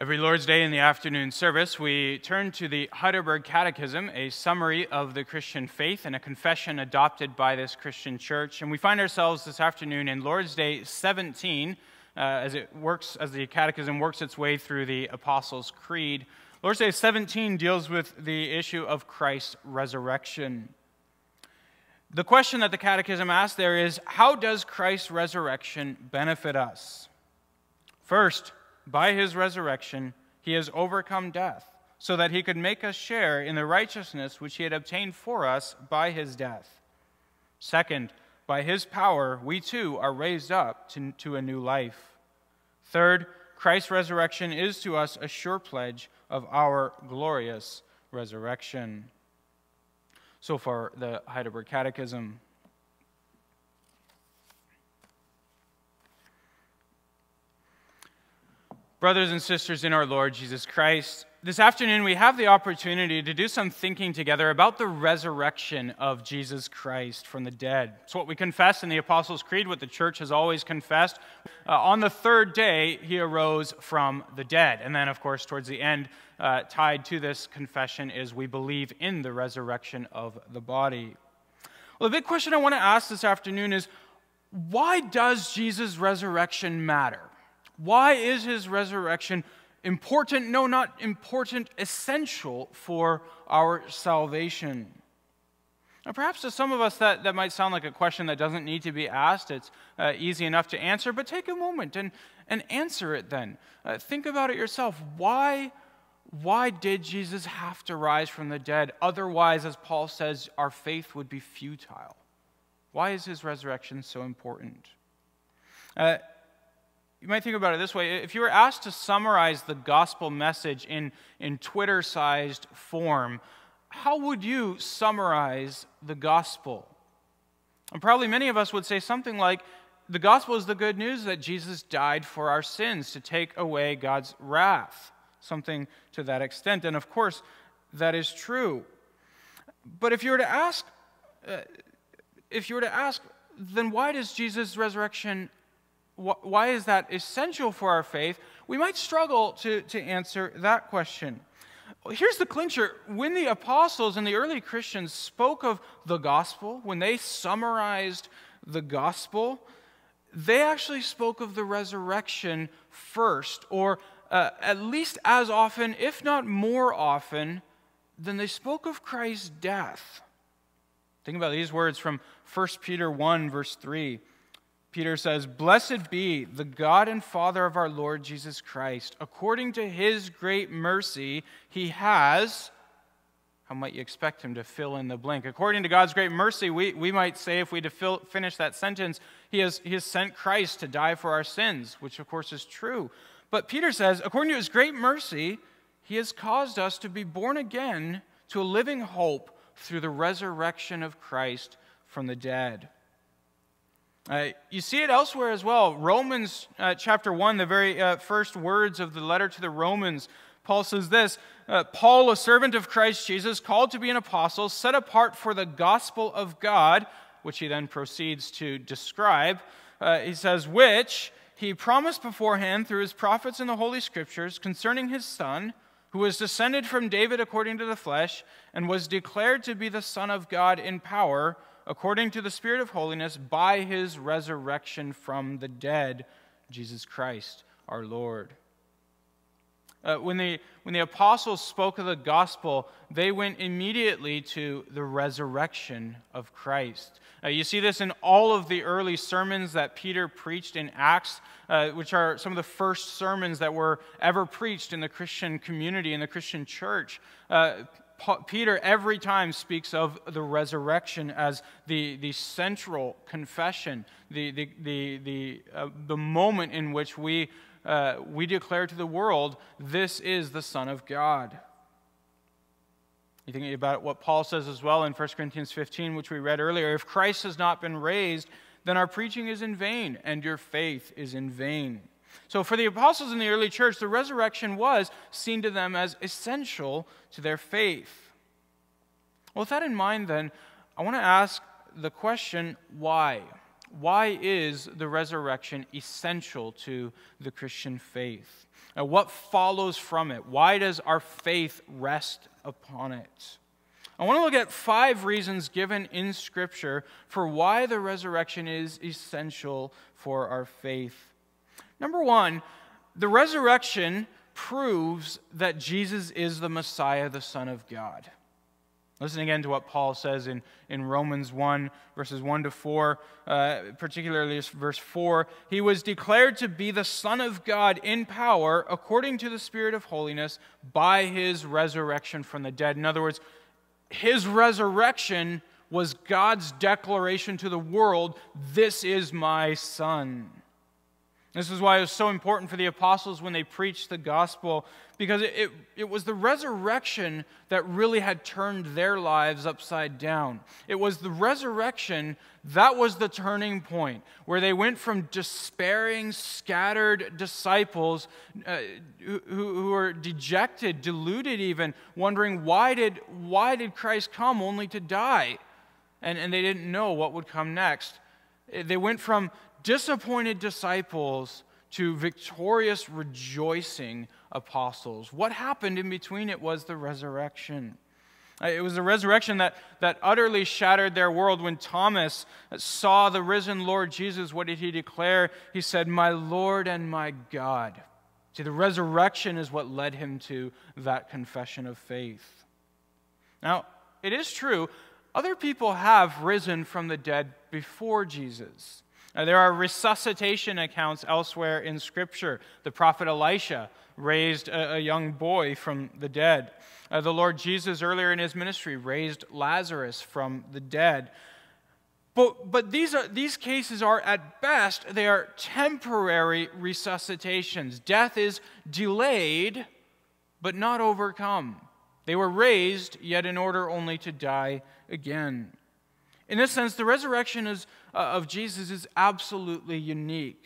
Every Lord's Day in the afternoon service, we turn to the Heidelberg Catechism, a summary of the Christian faith and a confession adopted by this Christian church. And we find ourselves this afternoon in Lord's Day 17, uh, as it works, as the Catechism works its way through the Apostles' Creed. Lord's Day 17 deals with the issue of Christ's resurrection. The question that the Catechism asks there is how does Christ's resurrection benefit us? First, by his resurrection, he has overcome death, so that he could make us share in the righteousness which he had obtained for us by his death. Second, by his power, we too are raised up to, to a new life. Third, Christ's resurrection is to us a sure pledge of our glorious resurrection. So far, the Heidelberg Catechism. Brothers and sisters in our Lord Jesus Christ, this afternoon we have the opportunity to do some thinking together about the resurrection of Jesus Christ from the dead. It's what we confess in the Apostles' Creed, what the church has always confessed. Uh, on the third day, he arose from the dead. And then, of course, towards the end, uh, tied to this confession is we believe in the resurrection of the body. Well, the big question I want to ask this afternoon is why does Jesus' resurrection matter? Why is his resurrection important? No, not important, essential for our salvation. Now, perhaps to some of us that, that might sound like a question that doesn't need to be asked. It's uh, easy enough to answer, but take a moment and, and answer it then. Uh, think about it yourself. Why, why did Jesus have to rise from the dead? Otherwise, as Paul says, our faith would be futile. Why is his resurrection so important? Uh, you might think about it this way if you were asked to summarize the gospel message in, in Twitter sized form, how would you summarize the gospel? And probably many of us would say something like, the gospel is the good news that Jesus died for our sins to take away God's wrath. Something to that extent. And of course, that is true. But if you were to ask, uh, if you were to ask, then why does Jesus' resurrection why is that essential for our faith? We might struggle to, to answer that question. Here's the clincher. When the apostles and the early Christians spoke of the gospel, when they summarized the gospel, they actually spoke of the resurrection first, or uh, at least as often, if not more often, than they spoke of Christ's death. Think about these words from 1 Peter 1, verse 3. Peter says, Blessed be the God and Father of our Lord Jesus Christ. According to his great mercy, he has. How might you expect him to fill in the blank? According to God's great mercy, we, we might say, if we to fill, finish that sentence, he has, he has sent Christ to die for our sins, which of course is true. But Peter says, according to his great mercy, he has caused us to be born again to a living hope through the resurrection of Christ from the dead. Uh, you see it elsewhere as well. Romans uh, chapter 1, the very uh, first words of the letter to the Romans, Paul says this uh, Paul, a servant of Christ Jesus, called to be an apostle, set apart for the gospel of God, which he then proceeds to describe. Uh, he says, which he promised beforehand through his prophets in the Holy Scriptures concerning his Son, who was descended from David according to the flesh, and was declared to be the Son of God in power according to the Spirit of holiness by his resurrection from the dead, Jesus Christ our Lord. Uh, when, the, when the apostles spoke of the gospel, they went immediately to the resurrection of Christ. Uh, you see this in all of the early sermons that Peter preached in Acts, uh, which are some of the first sermons that were ever preached in the Christian community, in the Christian church. Peter every time speaks of the resurrection as the, the central confession, the, the, the, the, uh, the moment in which we, uh, we declare to the world, this is the Son of God. You think about what Paul says as well in 1 Corinthians 15, which we read earlier. If Christ has not been raised, then our preaching is in vain, and your faith is in vain. So, for the apostles in the early church, the resurrection was seen to them as essential to their faith. Well, with that in mind, then, I want to ask the question why? why is the resurrection essential to the Christian faith? And what follows from it? Why does our faith rest upon it? I want to look at five reasons given in Scripture for why the resurrection is essential for our faith. Number one, the resurrection proves that Jesus is the Messiah, the Son of God. Listen again to what Paul says in, in Romans 1, verses 1 to 4, uh, particularly verse 4. He was declared to be the Son of God in power according to the Spirit of holiness by his resurrection from the dead. In other words, his resurrection was God's declaration to the world this is my Son. This is why it was so important for the apostles when they preached the gospel, because it, it, it, was the resurrection that really had turned their lives upside down. It was the resurrection that was the turning point, where they went from despairing, scattered disciples uh, who, who were dejected, deluded even, wondering why did, why did Christ come only to die? And, and they didn't know what would come next. They went from disappointed disciples to victorious, rejoicing apostles. What happened in between it was the resurrection. Uh, it was the resurrection that, that utterly shattered their world. When Thomas saw the risen Lord Jesus, what did he declare? He said, My Lord and my God. See, the resurrection is what led him to that confession of faith. Now, it is true, other people have risen from the dead before Jesus. Uh, there are resuscitation accounts elsewhere in Scripture. The prophet Elisha raised a, young boy from the dead. Uh, the Lord Jesus, earlier in his ministry, raised Lazarus from the dead. But, but these, are, these cases are, at best, they are temporary resuscitations. Death is delayed, but not overcome. They were raised, yet in order only to die again. In this sense, the resurrection is, uh, of Jesus is absolutely unique.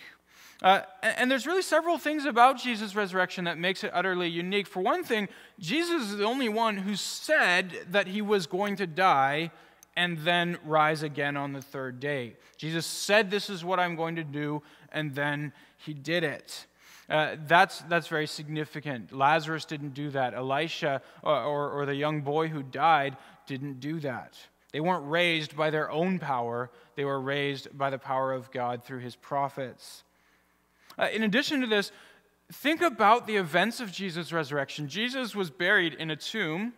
Uh, and, and there's really several things about Jesus' resurrection that makes it utterly unique. For one thing, Jesus is the only one who said that he was going to die and then rise again on the third day. Jesus said, This is what I'm going to do, and then he did it. Uh, that's, that's very significant. Lazarus didn't do that. Elisha, or, or, or the young boy who died, didn't do that. They weren't raised by their own power, they were raised by the power of God through his prophets. Uh, in addition to this, think about the events of Jesus' resurrection. Jesus was buried in a tomb.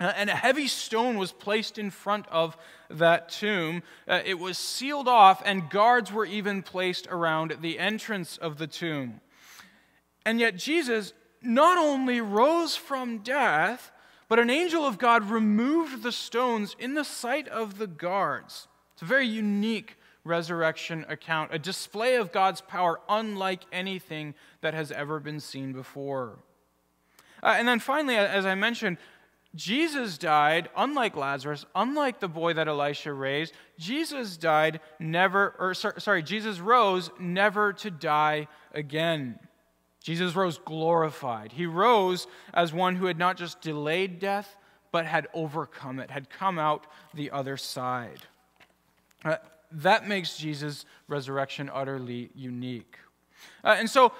Uh, and a heavy stone was placed in front of that tomb. Uh, it was sealed off, and guards were even placed around the entrance of the tomb. And yet, Jesus not only rose from death, but an angel of God removed the stones in the sight of the guards. It's a very unique resurrection account, a display of God's power unlike anything that has ever been seen before. Uh, and then finally, as I mentioned, Jesus died, unlike Lazarus, unlike the boy that Elisha raised, Jesus died never, or sorry, Jesus rose never to die again. Jesus rose glorified. He rose as one who had not just delayed death, but had overcome it, had come out the other side. Uh, that makes Jesus' resurrection utterly unique. Uh, and so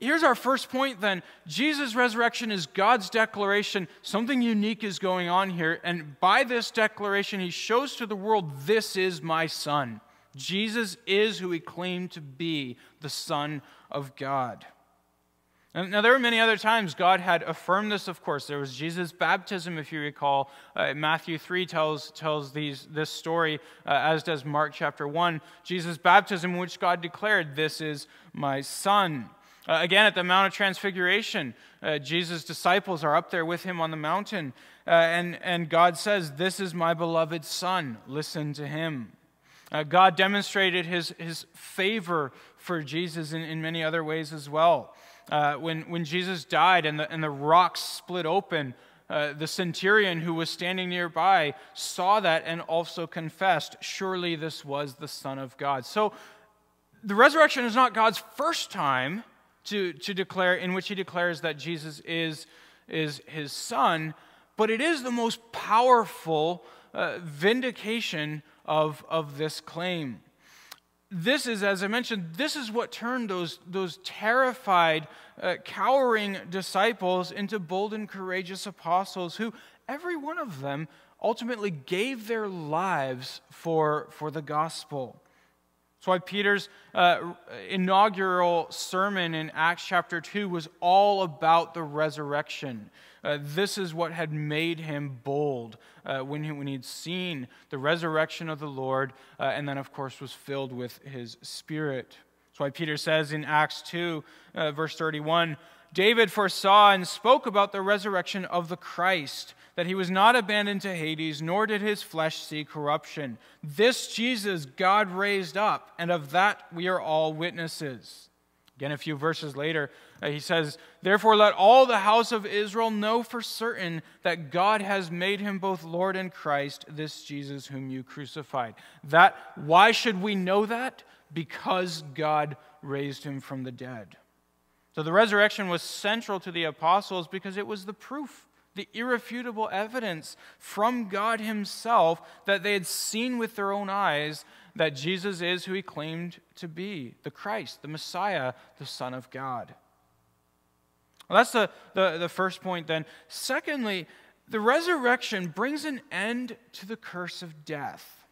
here's our first point then Jesus' resurrection is God's declaration. Something unique is going on here. And by this declaration, he shows to the world, This is my son. Jesus is who he claimed to be, the Son of God. Now, there were many other times God had affirmed this, of course. There was Jesus' baptism, if you recall. Uh, Matthew 3 tells, tells these, this story, uh, as does Mark chapter 1. Jesus' baptism, in which God declared, This is my Son. Uh, again, at the Mount of Transfiguration, uh, Jesus' disciples are up there with him on the mountain, uh, and, and God says, This is my beloved Son. Listen to him. Uh, God demonstrated his, his favor for Jesus in, in many other ways as well. Uh, when, when Jesus died and the, and the rocks split open, uh, the centurion who was standing nearby saw that and also confessed, Surely this was the Son of God. So the resurrection is not God's first time to, to declare, in which he declares that Jesus is, is his Son, but it is the most powerful uh, vindication of, of this claim. This is, as I mentioned, this is what turned those, those terrified, uh, cowering disciples into bold and courageous apostles who, every one of them, ultimately gave their lives for, for the gospel. That's why Peter's uh, inaugural sermon in Acts chapter 2 was all about the resurrection. Uh, this is what had made him bold uh, when, he, when he'd seen the resurrection of the Lord, uh, and then, of course, was filled with his spirit. That's why Peter says in Acts 2, uh, verse 31 David foresaw and spoke about the resurrection of the Christ that he was not abandoned to Hades, nor did his flesh see corruption. This Jesus God raised up, and of that we are all witnesses. Again, a few verses later, uh, he says, Therefore, let all the house of Israel know for certain that God has made him both Lord and Christ, this Jesus whom you crucified. That, why should we know that? Because God raised him from the dead. So the resurrection was central to the apostles because it was the proof the irrefutable evidence from God Himself that they had seen with their own eyes that Jesus is who He claimed to be the Christ, the Messiah, the Son of God. Well, that's the, the, the first point then. Secondly, the resurrection brings an end to the curse of death.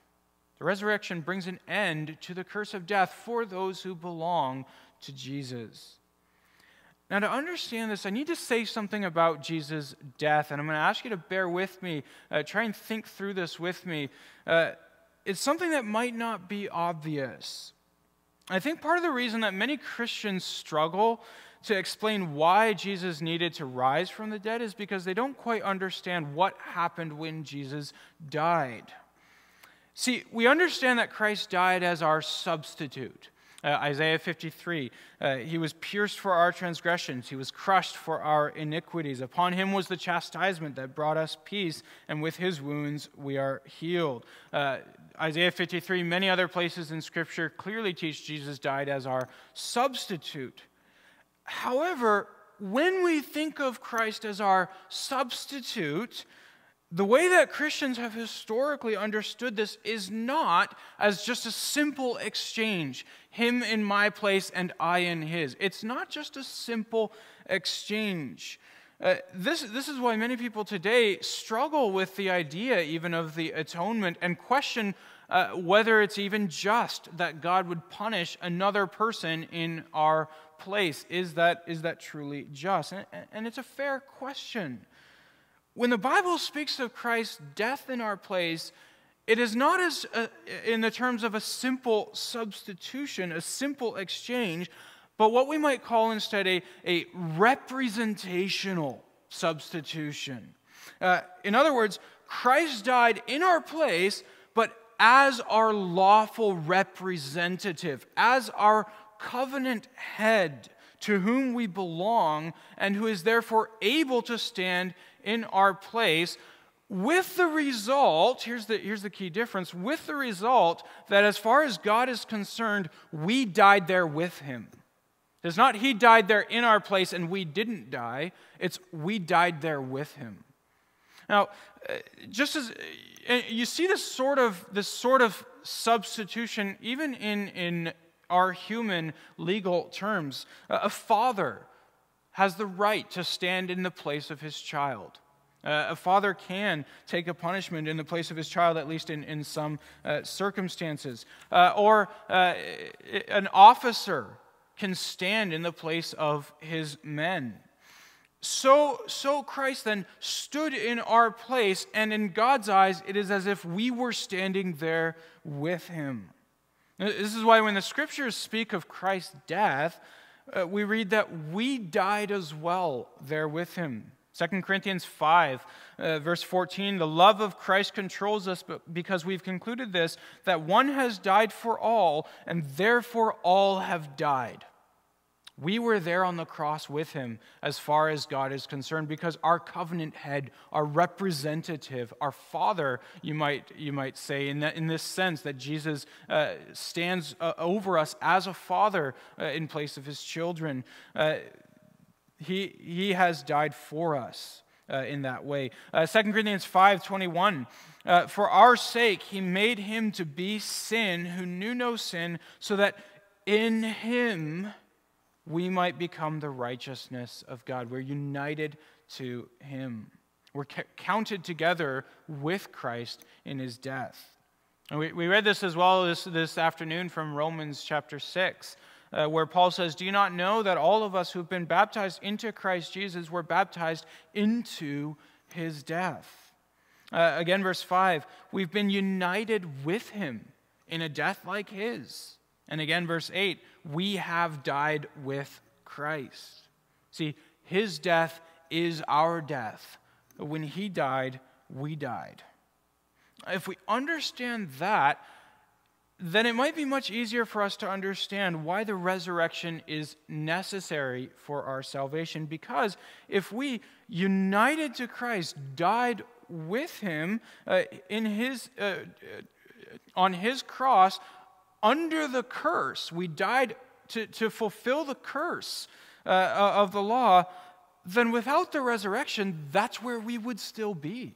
The resurrection brings an end to the curse of death for those who belong to Jesus. Now, to understand this, I need to say something about Jesus' death, and I'm going to ask you to bear with me, uh, try and think through this with me. Uh, it's something that might not be obvious. I think part of the reason that many Christians struggle to explain why Jesus needed to rise from the dead is because they don't quite understand what happened when Jesus died. See, we understand that Christ died as our substitute. Uh, Isaiah 53 uh, He was pierced for our transgressions, He was crushed for our iniquities. Upon Him was the chastisement that brought us peace, and with His wounds we are healed. Uh, Isaiah 53, many other places in Scripture clearly teach Jesus died as our substitute. However, when we think of Christ as our substitute, the way that Christians have historically understood this is not as just a simple exchange, him in my place and I in his. It's not just a simple exchange. Uh, this, this is why many people today struggle with the idea even of the atonement and question uh, whether it's even just that God would punish another person in our place. Is that, is that truly just? And, and it's a fair question. When the Bible speaks of Christ's death in our place, it is not as uh, in the terms of a simple substitution, a simple exchange, but what we might call instead a, a representational substitution. Uh, in other words, Christ died in our place, but as our lawful representative, as our covenant head to whom we belong, and who is therefore able to stand in our place, with the result, here's the, here's the key difference, with the result that as far as God is concerned, we died there with him. It's not he died there in our place and we didn't die, it's we died there with him. Now, uh, just as uh, you see this sort of this sort of substitution even in, in our human legal terms. A father has the right to stand in the place of his child. Uh, a father can take a punishment in the place of his child, at least in, in some uh, circumstances. Uh, or uh, an officer can stand in the place of his men. So, so Christ then stood in our place, and in God's eyes, it is as if we were standing there with him. This is why when the scriptures speak of Christ's death, uh, we read that we died as well there with him. 2 Corinthians 5, uh, verse 14 the love of Christ controls us because we've concluded this, that one has died for all, and therefore all have died. We were there on the cross with him as far as God is concerned because our covenant head, our representative, our father, you might, you might say, in, that, in this sense, that Jesus uh, stands uh, over us as a father uh, in place of his children. Uh, he, he has died for us. uh, in that way. Uh, 2 Corinthians 5 21. Uh, For our sake, he made him to be sin who knew no sin, so that in him we might become the righteousness of God. We're united to him. We're counted together with Christ in his death. And we, we read this as well this, this afternoon from Romans chapter 6, uh, where Paul says, Do you not know that all of us who've been baptized into Christ Jesus were baptized into his death? Uh, again, verse 5 We've been united with him in a death like his. And again, verse 8 We have died with Christ. See, his death is our death. When he died, we died. If we understand that, then it might be much easier for us to understand why the resurrection is necessary for our salvation. Because if we, united to Christ, died with him uh, in his, uh, uh on his cross under the curse, we died to, to fulfill the curse uh, of the law, then without the resurrection, that's where we would still be.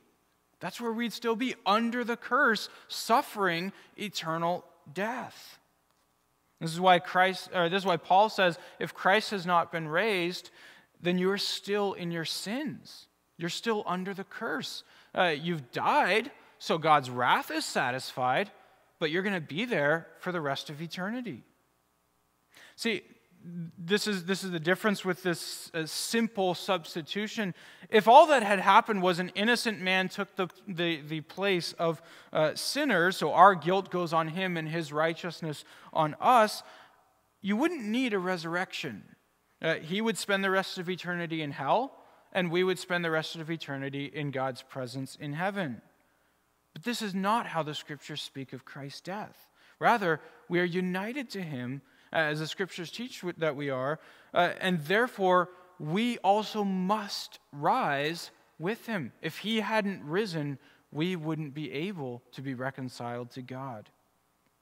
That's where we'd still be under the curse, suffering eternal death. This is why Christ, or this is why Paul says, if Christ has not been raised, then you're still in your sins. You're still under the curse. Uh, you've died, so God's wrath is satisfied, but you're going to be there for the rest of eternity. See, this is, this is the difference with this uh, simple substitution. If all that had happened was an innocent man took the, the, the place of uh, sinners, so our guilt goes on him and his righteousness on us, you wouldn't need a resurrection. Uh, he would spend the rest of eternity in hell, and we would spend the rest of eternity in God's presence in heaven. But this is not how the scriptures speak of Christ's death. Rather, we are united to him as the scriptures teach that we are, uh, and therefore we also must rise with him. If he hadn't risen, we wouldn't be able to be reconciled to God.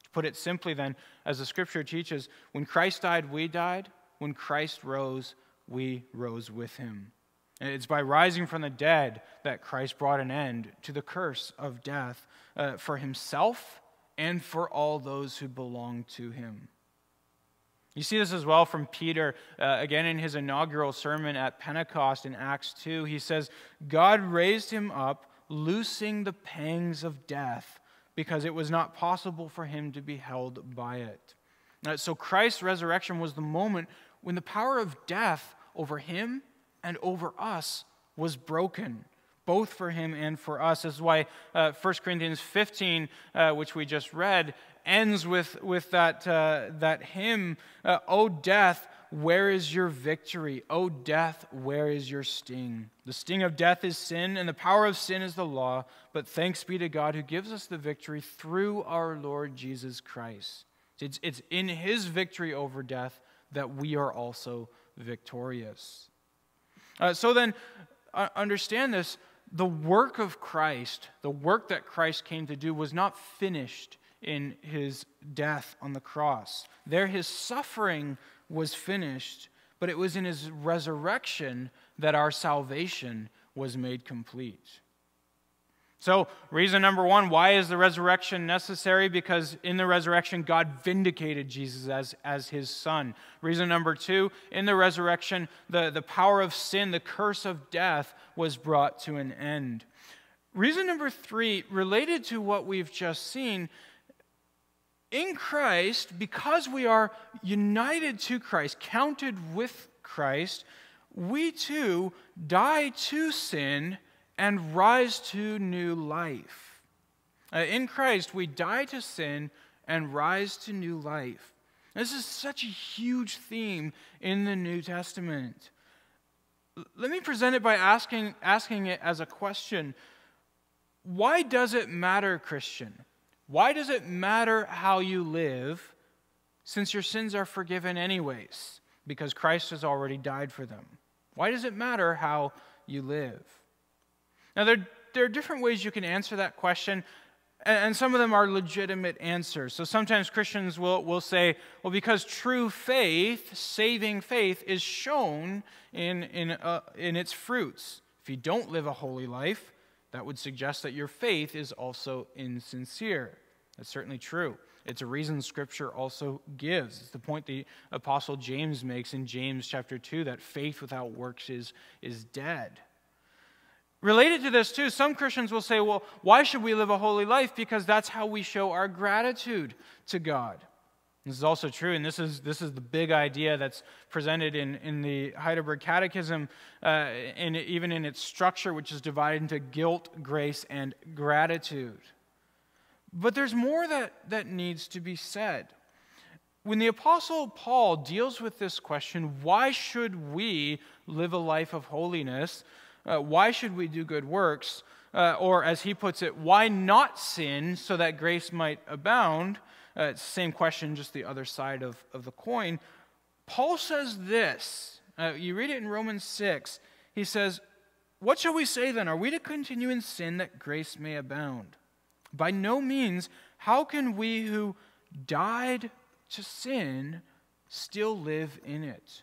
To put it simply, then, as the scripture teaches, when Christ died, we died. When Christ rose, we rose with him. And it's by rising from the dead that Christ brought an end to the curse of death uh, for himself and for all those who belong to him. You see this as well from Peter, uh, again in his inaugural sermon at Pentecost in Acts 2. He says, God raised him up, loosing the pangs of death, because it was not possible for him to be held by it. Uh, so Christ's resurrection was the moment when the power of death over him and over us was broken both for him and for us. This is why uh, 1 Corinthians 15, uh, which we just read, ends with, with that, uh, that hymn, uh, O death, where is your victory? O death, where is your sting? The sting of death is sin, and the power of sin is the law. But thanks be to God who gives us the victory through our Lord Jesus Christ. It's, it's in his victory over death that we are also victorious. Uh, so then, uh, understand this the work of Christ, the work that Christ came to do, was not finished in his death on the cross. There, his suffering was finished, but it was in his resurrection that our salvation was made complete. So, reason number one why is the resurrection necessary? Because in the resurrection, God vindicated Jesus as, as his son. Reason number two in the resurrection, the, the power of sin, the curse of death, was brought to an end. Reason number three, related to what we've just seen, in Christ, because we are united to Christ, counted with Christ, we too die to sin and rise to new life. Uh, in Christ, we die to sin and rise to new life. This is such a huge theme in the New Testament. Let me present it by asking, asking it as a question Why does it matter, Christian? Why does it matter how you live since your sins are forgiven, anyways? Because Christ has already died for them. Why does it matter how you live? Now, there, there are different ways you can answer that question, and some of them are legitimate answers. So sometimes Christians will, will say, well, because true faith, saving faith, is shown in, in, uh, in its fruits. If you don't live a holy life, that would suggest that your faith is also insincere. That's certainly true. It's a reason Scripture also gives. It's the point the Apostle James makes in James chapter 2 that faith without works is, is dead. Related to this, too, some Christians will say, well, why should we live a holy life? Because that's how we show our gratitude to God. This is also true, and this is, this is the big idea that's presented in, in the Heidelberg Catechism, uh, and even in its structure, which is divided into guilt, grace, and gratitude. But there's more that, that needs to be said. When the Apostle Paul deals with this question, why should we live a life of holiness? Uh, why should we do good works? Uh, or, as he puts it, why not sin so that grace might abound? Uh, same question, just the other side of, of the coin. Paul says this. Uh, you read it in Romans 6. He says, What shall we say then? Are we to continue in sin that grace may abound? By no means. How can we who died to sin still live in it?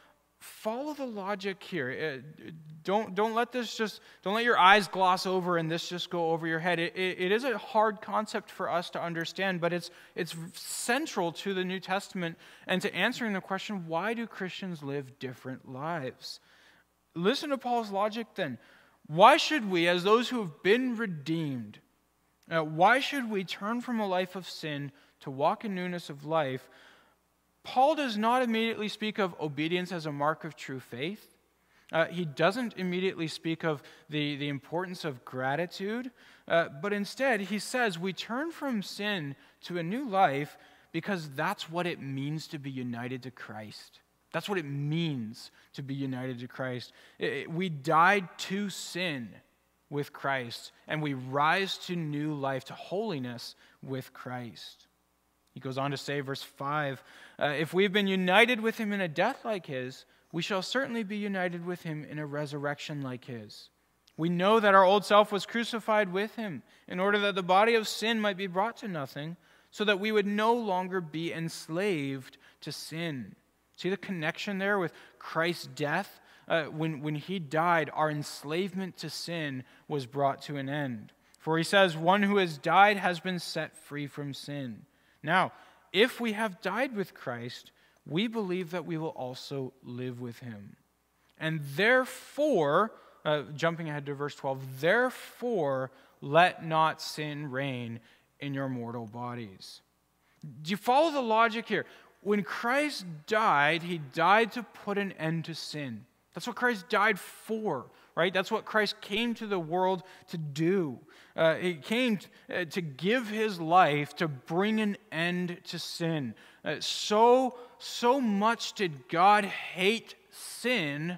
follow the logic here. Uh, don't, don't let this just, don't let your eyes gloss over and this just go over your head. It, it, it is a hard concept for us to understand, but it's, it's central to the New Testament and to answering the question why do Christians live different lives? Listen to Paul's logic then. Why should we, as those who have been redeemed, uh, why should we turn from a life of sin to walk in newness of life? Paul does not immediately speak of obedience as a mark of true faith. Uh, he doesn't immediately speak of the, the importance of gratitude, uh, but instead he says we turn from sin to a new life because that's what it means to be united to Christ. That's what it means to be united to Christ. It, it, we died to sin with Christ, and we rise to new life, to holiness with Christ. He goes on to say, verse 5 uh, If we've been united with him in a death like his, we shall certainly be united with him in a resurrection like his. We know that our old self was crucified with him in order that the body of sin might be brought to nothing, so that we would no longer be enslaved to sin. See the connection there with Christ's death? Uh, when, when he died, our enslavement to sin was brought to an end. For he says, One who has died has been set free from sin. Now, if we have died with Christ, we believe that we will also live with him. And therefore, uh, jumping ahead to verse 12, therefore let not sin reign in your mortal bodies. Do you follow the logic here? When Christ died, he died to put an end to sin. That's what Christ died for, right? That's what Christ came to the world to do. Uh, he came t- uh, to give his life to bring an end to sin. Uh, so, so much did God hate sin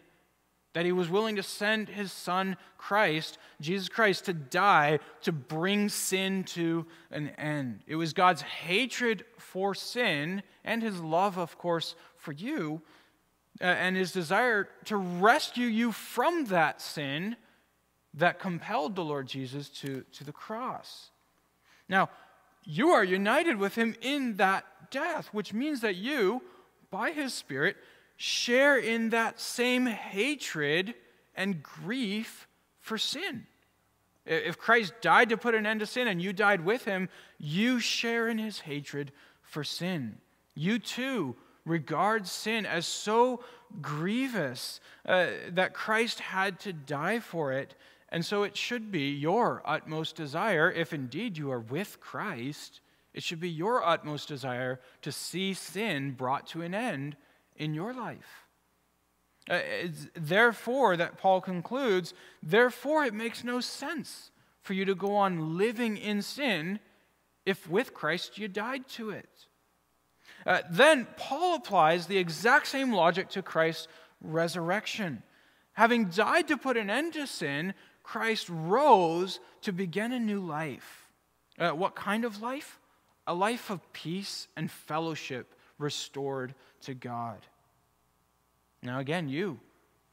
that he was willing to send his son Christ, Jesus Christ, to die to bring sin to an end. It was God's hatred for sin and his love, of course, for you Uh, and his desire to rescue you from that sin that compelled the Lord Jesus to, to the cross. Now, you are united with him in that death, which means that you, by his Spirit, share in that same hatred and grief for sin. If Christ died to put an end to sin and you died with him, you share in his hatred for sin. You too regard sin as so grievous uh, that Christ had to die for it. And so it should be your utmost desire, if indeed you are with Christ, it should be your utmost desire to see sin brought to an end in your life. Uh, therefore, that Paul concludes, therefore it makes no sense for you to go on living in sin if with Christ you died to it. Uh, then Paul applies the exact same logic to Christ's resurrection. Having died to put an end to sin, Christ rose to begin a new life. Uh, what kind of life? A life of peace and fellowship restored to God. Now, again, you,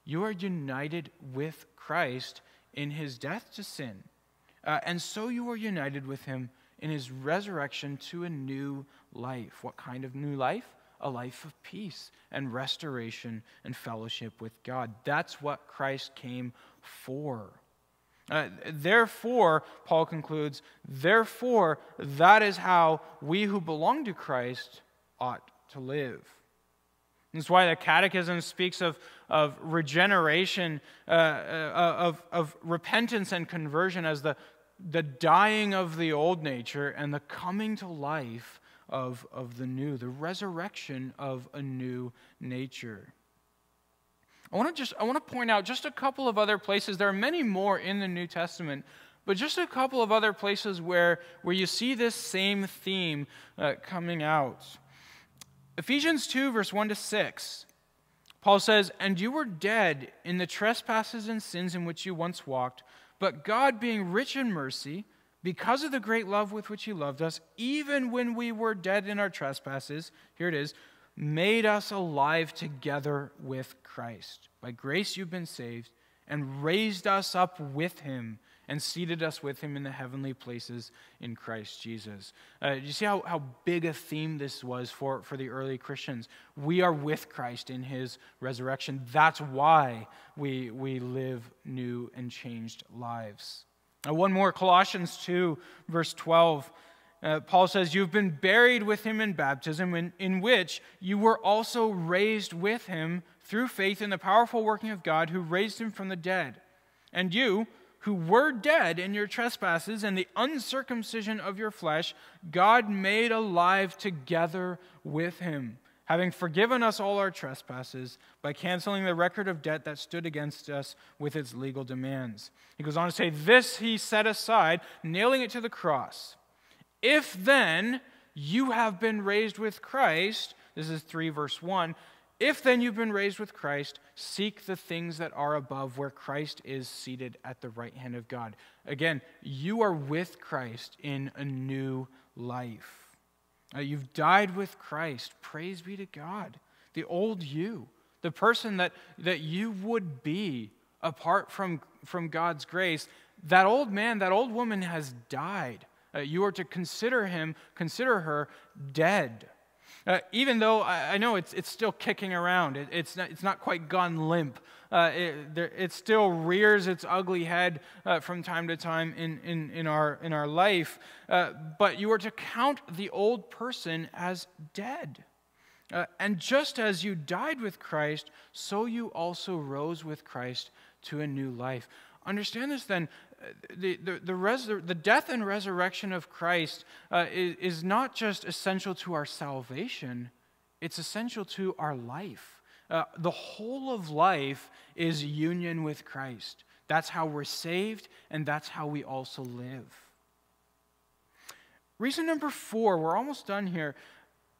you are united with Christ in his death to sin. Uh, and so you are united with him in his resurrection to a new life. What kind of new life? A life of peace and restoration and fellowship with God. That's what Christ came for. Uh, therefore, Paul concludes, therefore, that is how we who belong to Christ ought to live. That's why the Catechism speaks of, of regeneration, uh, uh, of, of repentance and conversion as the, the dying of the old nature and the coming to life of, of the new, the resurrection of a new nature. I want to just I want to point out just a couple of other places. There are many more in the New Testament, but just a couple of other places where, where you see this same theme uh, coming out. Ephesians 2, verse 1 to 6. Paul says, And you were dead in the trespasses and sins in which you once walked, but God, being rich in mercy, because of the great love with which He loved us, even when we were dead in our trespasses, here it is, made us alive together with Christ. By grace you've been saved, and raised us up with Him and seated us with him in the heavenly places in Christ Jesus. Uh, you see how, how big a theme this was for, for the early Christians? We are with Christ in his resurrection. That's why we, we live new and changed lives. Uh, one more Colossians 2, verse 12. Uh, Paul says, You've been buried with him in baptism, in, in which you were also raised with him through faith in the powerful working of God who raised him from the dead. And you, who were dead in your trespasses and the uncircumcision of your flesh, God made alive together with him, having forgiven us all our trespasses by canceling the record of debt that stood against us with its legal demands. He goes on to say, This he set aside, nailing it to the cross. If then you have been raised with Christ, this is 3 verse 1, if then you've been raised with Christ, seek the things that are above where Christ is seated at the right hand of God. Again, you are with Christ in a new life. Uh, you've died with Christ. Praise be to God. The old you, the person that, that you would be apart from, from God's grace, that old man, that old woman has died. Uh, you are to consider him, consider her dead. Uh, even though I, I, know it's, it's still kicking around, it, it's, not, it's not quite gone limp. Uh, it, there, it, still rears its ugly head uh, from time to time in, in, in, our, in our life. Uh, but you are to count the old person as dead. Uh, and just as you died with Christ, so you also rose with Christ to a new life. Understand this then the, the, the, resur- the death and resurrection of Christ uh, is, is not just essential to our salvation, it's essential to our life. Uh, the whole of life is union with Christ. That's how we're saved, and that's how we also live. Reason number four, we're almost done here.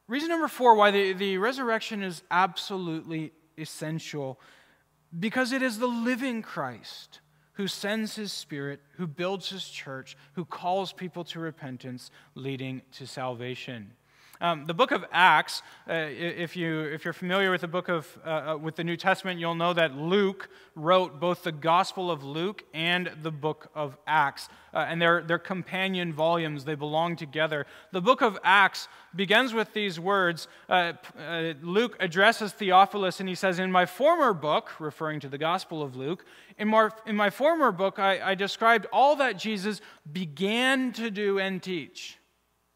Reason number four why the, the resurrection is absolutely essential because it is the living Christ who sends his spirit, who builds his church, who calls people to repentance, leading to salvation. Um, the book of Acts, uh, if, you, if you're familiar with the book of, uh, uh, with the New Testament, you'll know that Luke wrote both the Gospel of Luke and the book of Acts. Uh, and they're, they're companion volumes, they belong together. The book of Acts begins with these words. Uh, uh, Luke addresses Theophilus and he says, In my former book, referring to the Gospel of Luke, in my, in my former book, I, I described all that Jesus began to do and teach.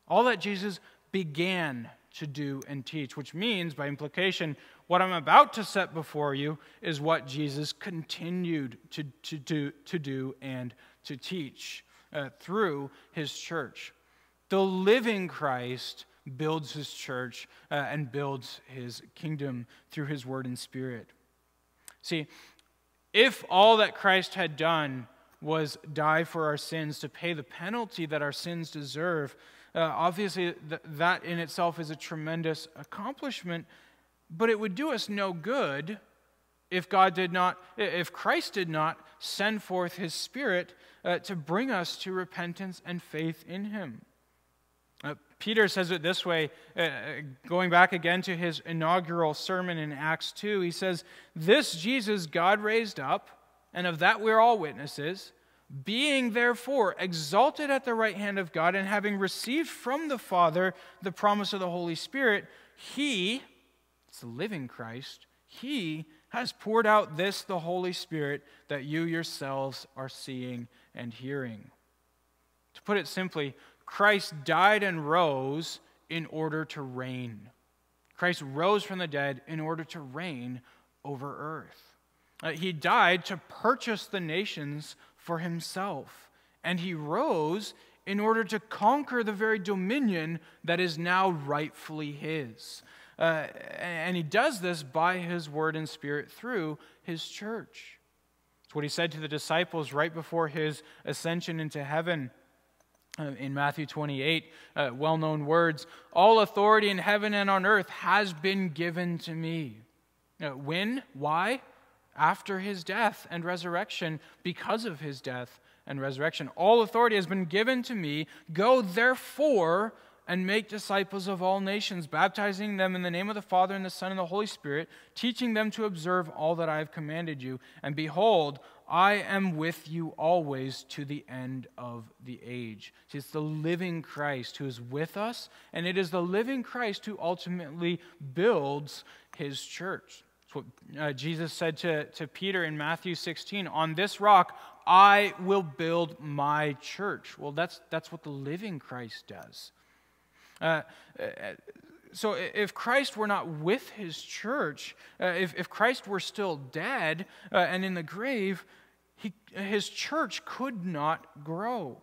All that Jesus began to do and teach, which means, by implication, what I'm about to set before you is what Jesus continued to, to, to, to do and to teach uh, through his church. The living Christ builds his church uh, and builds his kingdom through his word and spirit. See, if all that Christ had done was die for our sins to pay the penalty that our sins deserve, uh, obviously, th- that in itself is a tremendous accomplishment, but it would do us no good if God did not, if Christ did not send forth his Spirit uh, to bring us to repentance and faith in him. Uh, Peter says it this way, uh, going back again to his inaugural sermon in Acts 2. He says, This Jesus God raised up, and of that we're all witnesses, being therefore exalted at the right hand of God, and having received from the Father the promise of the Holy Spirit, he, it's the living Christ, he has poured out this, the Holy Spirit, that you yourselves are seeing and hearing. To put it simply, Christ died and rose in order to reign. Christ rose from the dead in order to reign over earth. Uh, he died to purchase the nations for himself, and he rose in order to conquer the very dominion that is now rightfully his. Uh, and he does this by his word and spirit through his church. It's what he said to the disciples right before his ascension into heaven. Uh, in Matthew 28, uh, well known words All authority in heaven and on earth has been given to me. Uh, when? Why? After his death and resurrection, because of his death and resurrection. All authority has been given to me. Go therefore and make disciples of all nations, baptizing them in the name of the Father and the Son and the Holy Spirit, teaching them to observe all that I have commanded you. And behold, I am with you always to the end of the age. See, it's the living Christ who is with us, and it is the living Christ who ultimately builds his church. Uh, Jesus said to, to Peter in Matthew 16 On this rock I will build my church. Well, that's, that's what the living Christ does. Uh, uh, so if Christ were not with his church, uh, if, if Christ were still dead uh, and in the grave, he, his church could not grow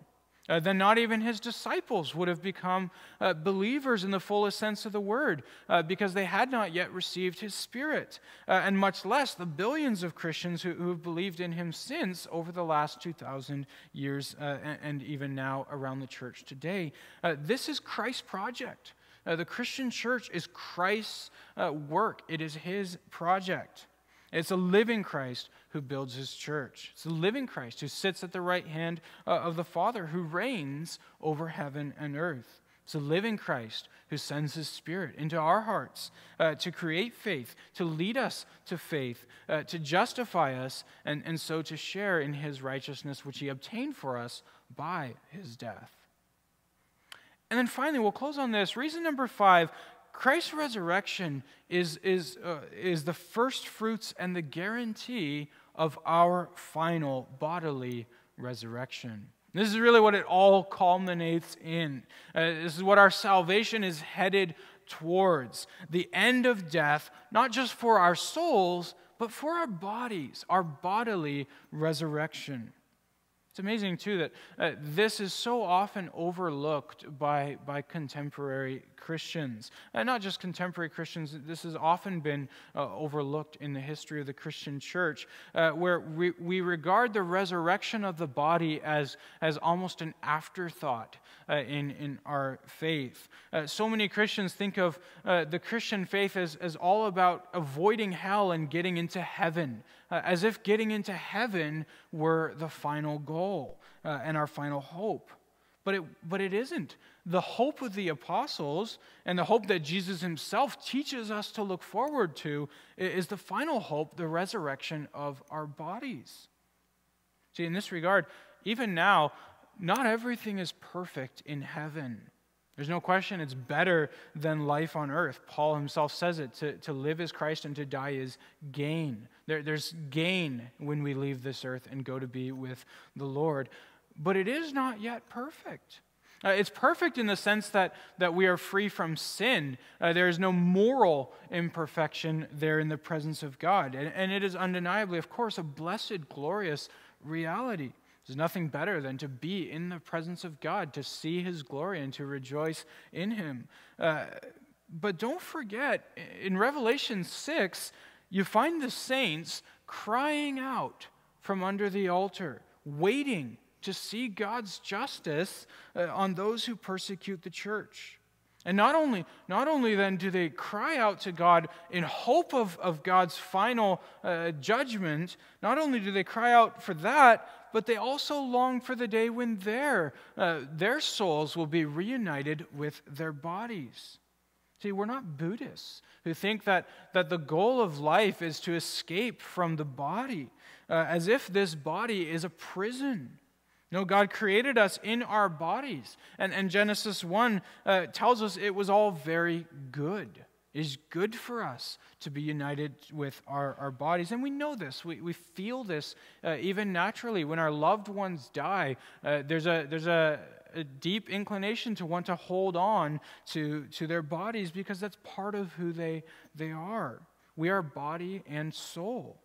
uh, then not even his disciples would have become uh, believers in the fullest sense of the word uh, because they had not yet received his spirit, uh, and much less the billions of Christians who, who, have believed in him since over the last 2,000 years uh, and, and, even now around the church today. Uh, this is Christ's project. the Christian church is Christ's work, it is his project. It's a living Christ who builds his church. It's the living Christ who sits at the right hand uh, of the Father, who reigns over heaven and earth. It's the living Christ who sends his Spirit into our hearts uh, to create faith, to lead us to faith, uh, to justify us, and, and so to share in his righteousness, which he obtained for us by his death. And then finally, we'll close on this. Reason number five Christ's resurrection is, is, uh, is the first fruits and the guarantee of our final bodily resurrection. This is really what it all culminates in. Uh, this is what our salvation is headed towards the end of death, not just for our souls, but for our bodies, our bodily resurrection. It's amazing, too, that uh, this is so often overlooked by, by contemporary Christians. And not just contemporary Christians, this has often been uh, overlooked in the history of the Christian church, uh, where we, we regard the resurrection of the body as, as almost an afterthought uh, in, in our faith. Uh, so many Christians think of uh, the Christian faith as, as all about avoiding hell and getting into heaven uh, as if getting into heaven were the final goal uh, and our final hope. But it, but it isn't. The hope of the apostles and the hope that Jesus himself teaches us to look forward to is the final hope, the resurrection of our bodies. See, in this regard, even now, not everything is perfect in heaven. There's no question it's better than life on earth. Paul himself says it to, to live is Christ and to die is gain. There, there's gain when we leave this earth and go to be with the Lord. But it is not yet perfect. Uh, it's perfect in the sense that, that we are free from sin. Uh, there is no moral imperfection there in the presence of God. And, and it is undeniably, of course, a blessed, glorious reality. There's nothing better than to be in the presence of God, to see his glory and to rejoice in him. Uh, but don't forget, in Revelation 6, you find the saints crying out from under the altar, waiting to see God's justice uh, on those who persecute the church. And not only, not only then do they cry out to God in hope of, of God's final uh, judgment, not only do they cry out for that, but they also long for the day when their, uh, their souls will be reunited with their bodies. See, we're not Buddhists who think that, that the goal of life is to escape from the body, uh, as if this body is a prison. No, God created us in our bodies. And, and Genesis 1 uh, tells us it was all very good. It is good for us to be united with our, our bodies. And we know this. We, we feel this uh, even naturally. When our loved ones die, uh, there's, a, there's a, a deep inclination to want to hold on to, to their bodies because that's part of who they, they are. We are body and soul.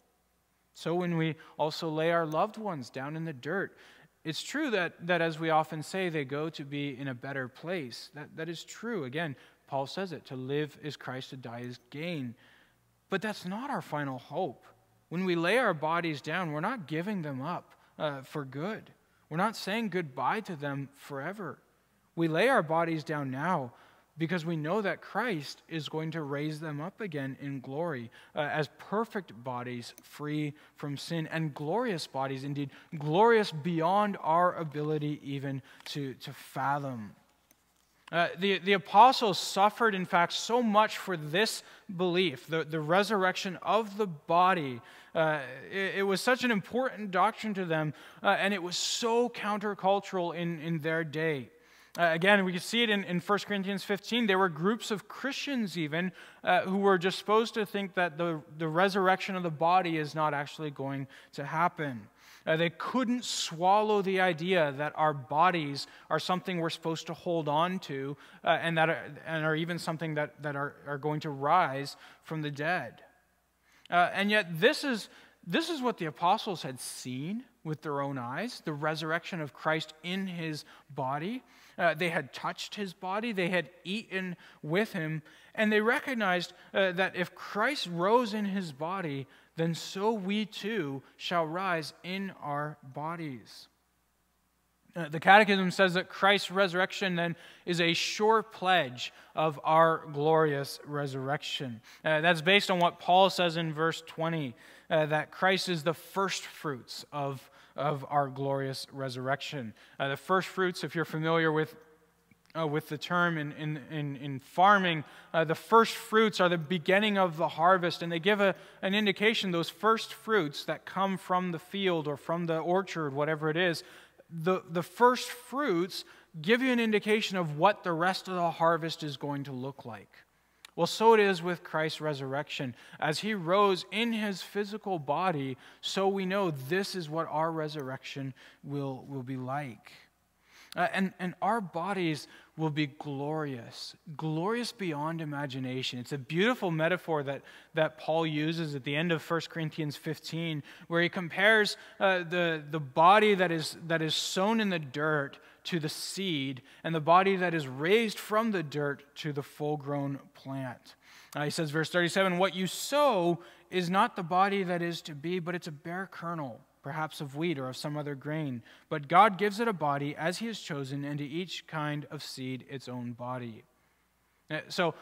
So when we also lay our loved ones down in the dirt, it's true that, that, as we often say, they go to be in a better place. That, that is true. Again, Paul says it to live is Christ, to die is gain. But that's not our final hope. When we lay our bodies down, we're not giving them up uh, for good. We're not saying goodbye to them forever. We lay our bodies down now because we know that Christ is going to raise them up again in glory uh, as perfect bodies free from sin and glorious bodies, indeed, glorious beyond our ability even to, to fathom. Uh, the, the apostles suffered, in fact, so much for this belief, the, the resurrection of the body. Uh, it, it, was such an important doctrine to them, uh, and it was so countercultural in, in their day. Uh, again, we can see it in, in 1 Corinthians 15. There were groups of Christians, even, uh, who were disposed to think that the, the resurrection of the body is not actually going to happen. Uh, they couldn't swallow the idea that our bodies are something we're supposed to hold on to uh, and, that are, and are even something that, that are, are going to rise from the dead. Uh, and yet, this is, this is what the apostles had seen with their own eyes the resurrection of Christ in his body. Uh, they had touched his body, they had eaten with him, and they recognized uh, that if Christ rose in his body, then so we too shall rise in our bodies. Uh, the Catechism says that Christ's resurrection then is a sure pledge of our glorious resurrection. Uh, that's based on what Paul says in verse 20 uh, that Christ is the first fruits of of our glorious resurrection. Uh, the first fruits, if you're familiar with uh, with the term in, in, in, in farming, uh, the first fruits are the beginning of the harvest, and they give a, an indication those first fruits that come from the field or from the orchard, whatever it is, the, the first fruits give you an indication of what the rest of the harvest is going to look like. Well, so it is with Christ's resurrection. As he rose in his physical body, so we know this is what our resurrection will, will be like. Uh, and, and our bodies will be glorious, glorious beyond imagination. It's a beautiful metaphor that, that Paul uses at the end of 1 Corinthians 15, where he compares uh, the, the body that is, that is sown in the dirt to the seed, and the body that is raised from the dirt to the full grown plant. Uh, he says, verse 37 What you sow is not the body that is to be, but it's a bare kernel, perhaps of wheat or of some other grain. But God gives it a body as He has chosen, and to each kind of seed its own body. Uh, so,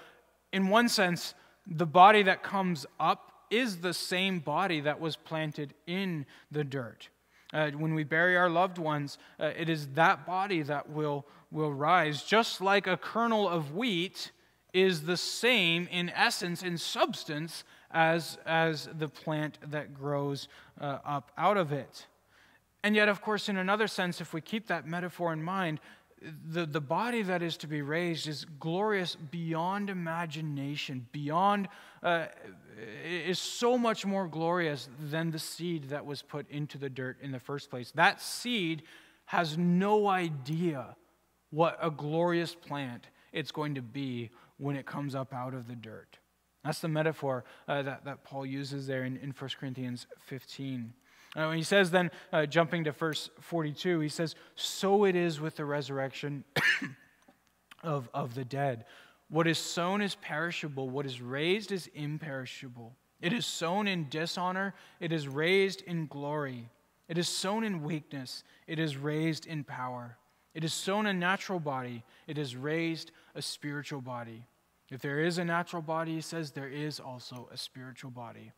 in one sense, the body that comes up is the same body that was planted in the dirt. Uh, when we bury our loved ones, uh, it is that body that will, will rise. Just like a kernel of wheat is the same in essence, in substance, as, as the plant that grows uh, up out of it. And yet, of course, in another sense, if we keep that metaphor in mind, the, the body that is to be raised is glorious beyond imagination, beyond, uh, is so much more glorious than the seed that was put into the dirt in the first place. That seed has no idea what a glorious plant it's going to be when it comes up out of the dirt. That's the metaphor uh, that, that Paul uses there in, in 1 Corinthians 15. Uh, he says then, uh, jumping to verse 42, he says, So it is with the resurrection of, of the dead. What is sown is perishable, what is raised is imperishable. It is sown in dishonor, it is raised in glory. It is sown in weakness, it is raised in power. It is sown a natural body, it is raised a spiritual body. If there is a natural body, he says, there is also a spiritual body.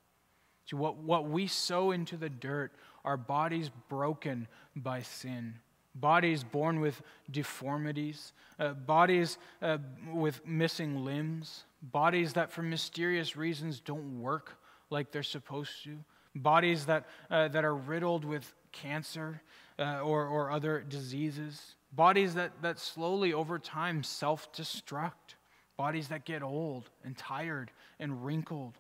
So, what, what we sow into the dirt are bodies broken by sin, bodies born with deformities, uh, bodies uh, with missing limbs, bodies that for mysterious reasons don't work like they're supposed to, bodies that, uh, that are riddled with cancer uh, or, or other diseases, bodies that, that slowly over time self destruct, bodies that get old and tired and wrinkled.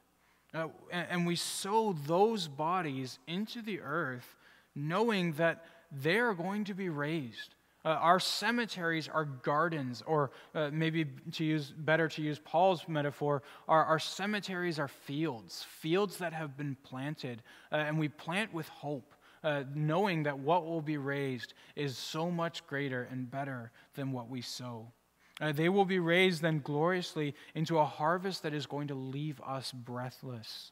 Uh, and, and we sow those bodies into the earth knowing that they are going to be raised. Uh, our cemeteries are gardens, or uh, maybe to use better to use Paul's metaphor, our, our cemeteries are fields, fields that have been planted, uh, and we plant with hope uh, knowing that what will be raised is so much greater and better than what we sow. Uh, they will be raised then gloriously into a harvest that is going to leave us breathless.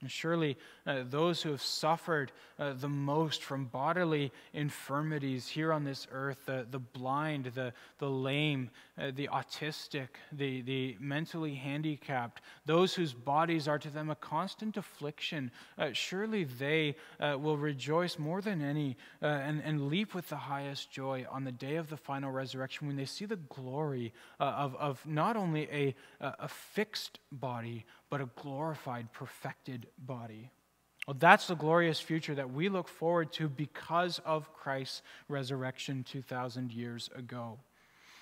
And surely uh, those who have suffered uh, the most from bodily infirmities here on this earth the, the blind, the, the lame, uh, the autistic, the, the mentally handicapped, those whose bodies are to them a constant affliction uh, surely they uh, will rejoice more than any uh, and, and leap with the highest joy on the day of the final resurrection when they see the glory of, of not only a, a fixed body, but a glorified, perfected body. Well, that's the glorious future that we look forward to because of Christ's resurrection 2,000 years ago.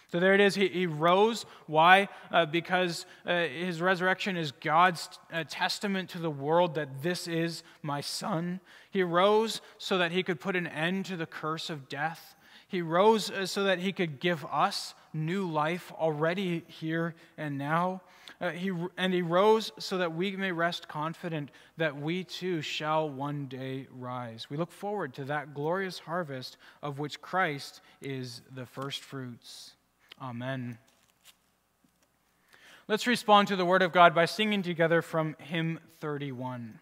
So there it is. He, he rose. Why? Uh, because uh, his resurrection is God's uh, testament to the world that this is my son. He rose so that he could put an end to the curse of death. He rose uh, so that he could give us new life already here and now. Uh, he, and he rose so that we may rest confident that we too shall one day rise. We look forward to that glorious harvest of which Christ is the first fruits. Amen. Let's respond to the word of God by singing together from hymn 31.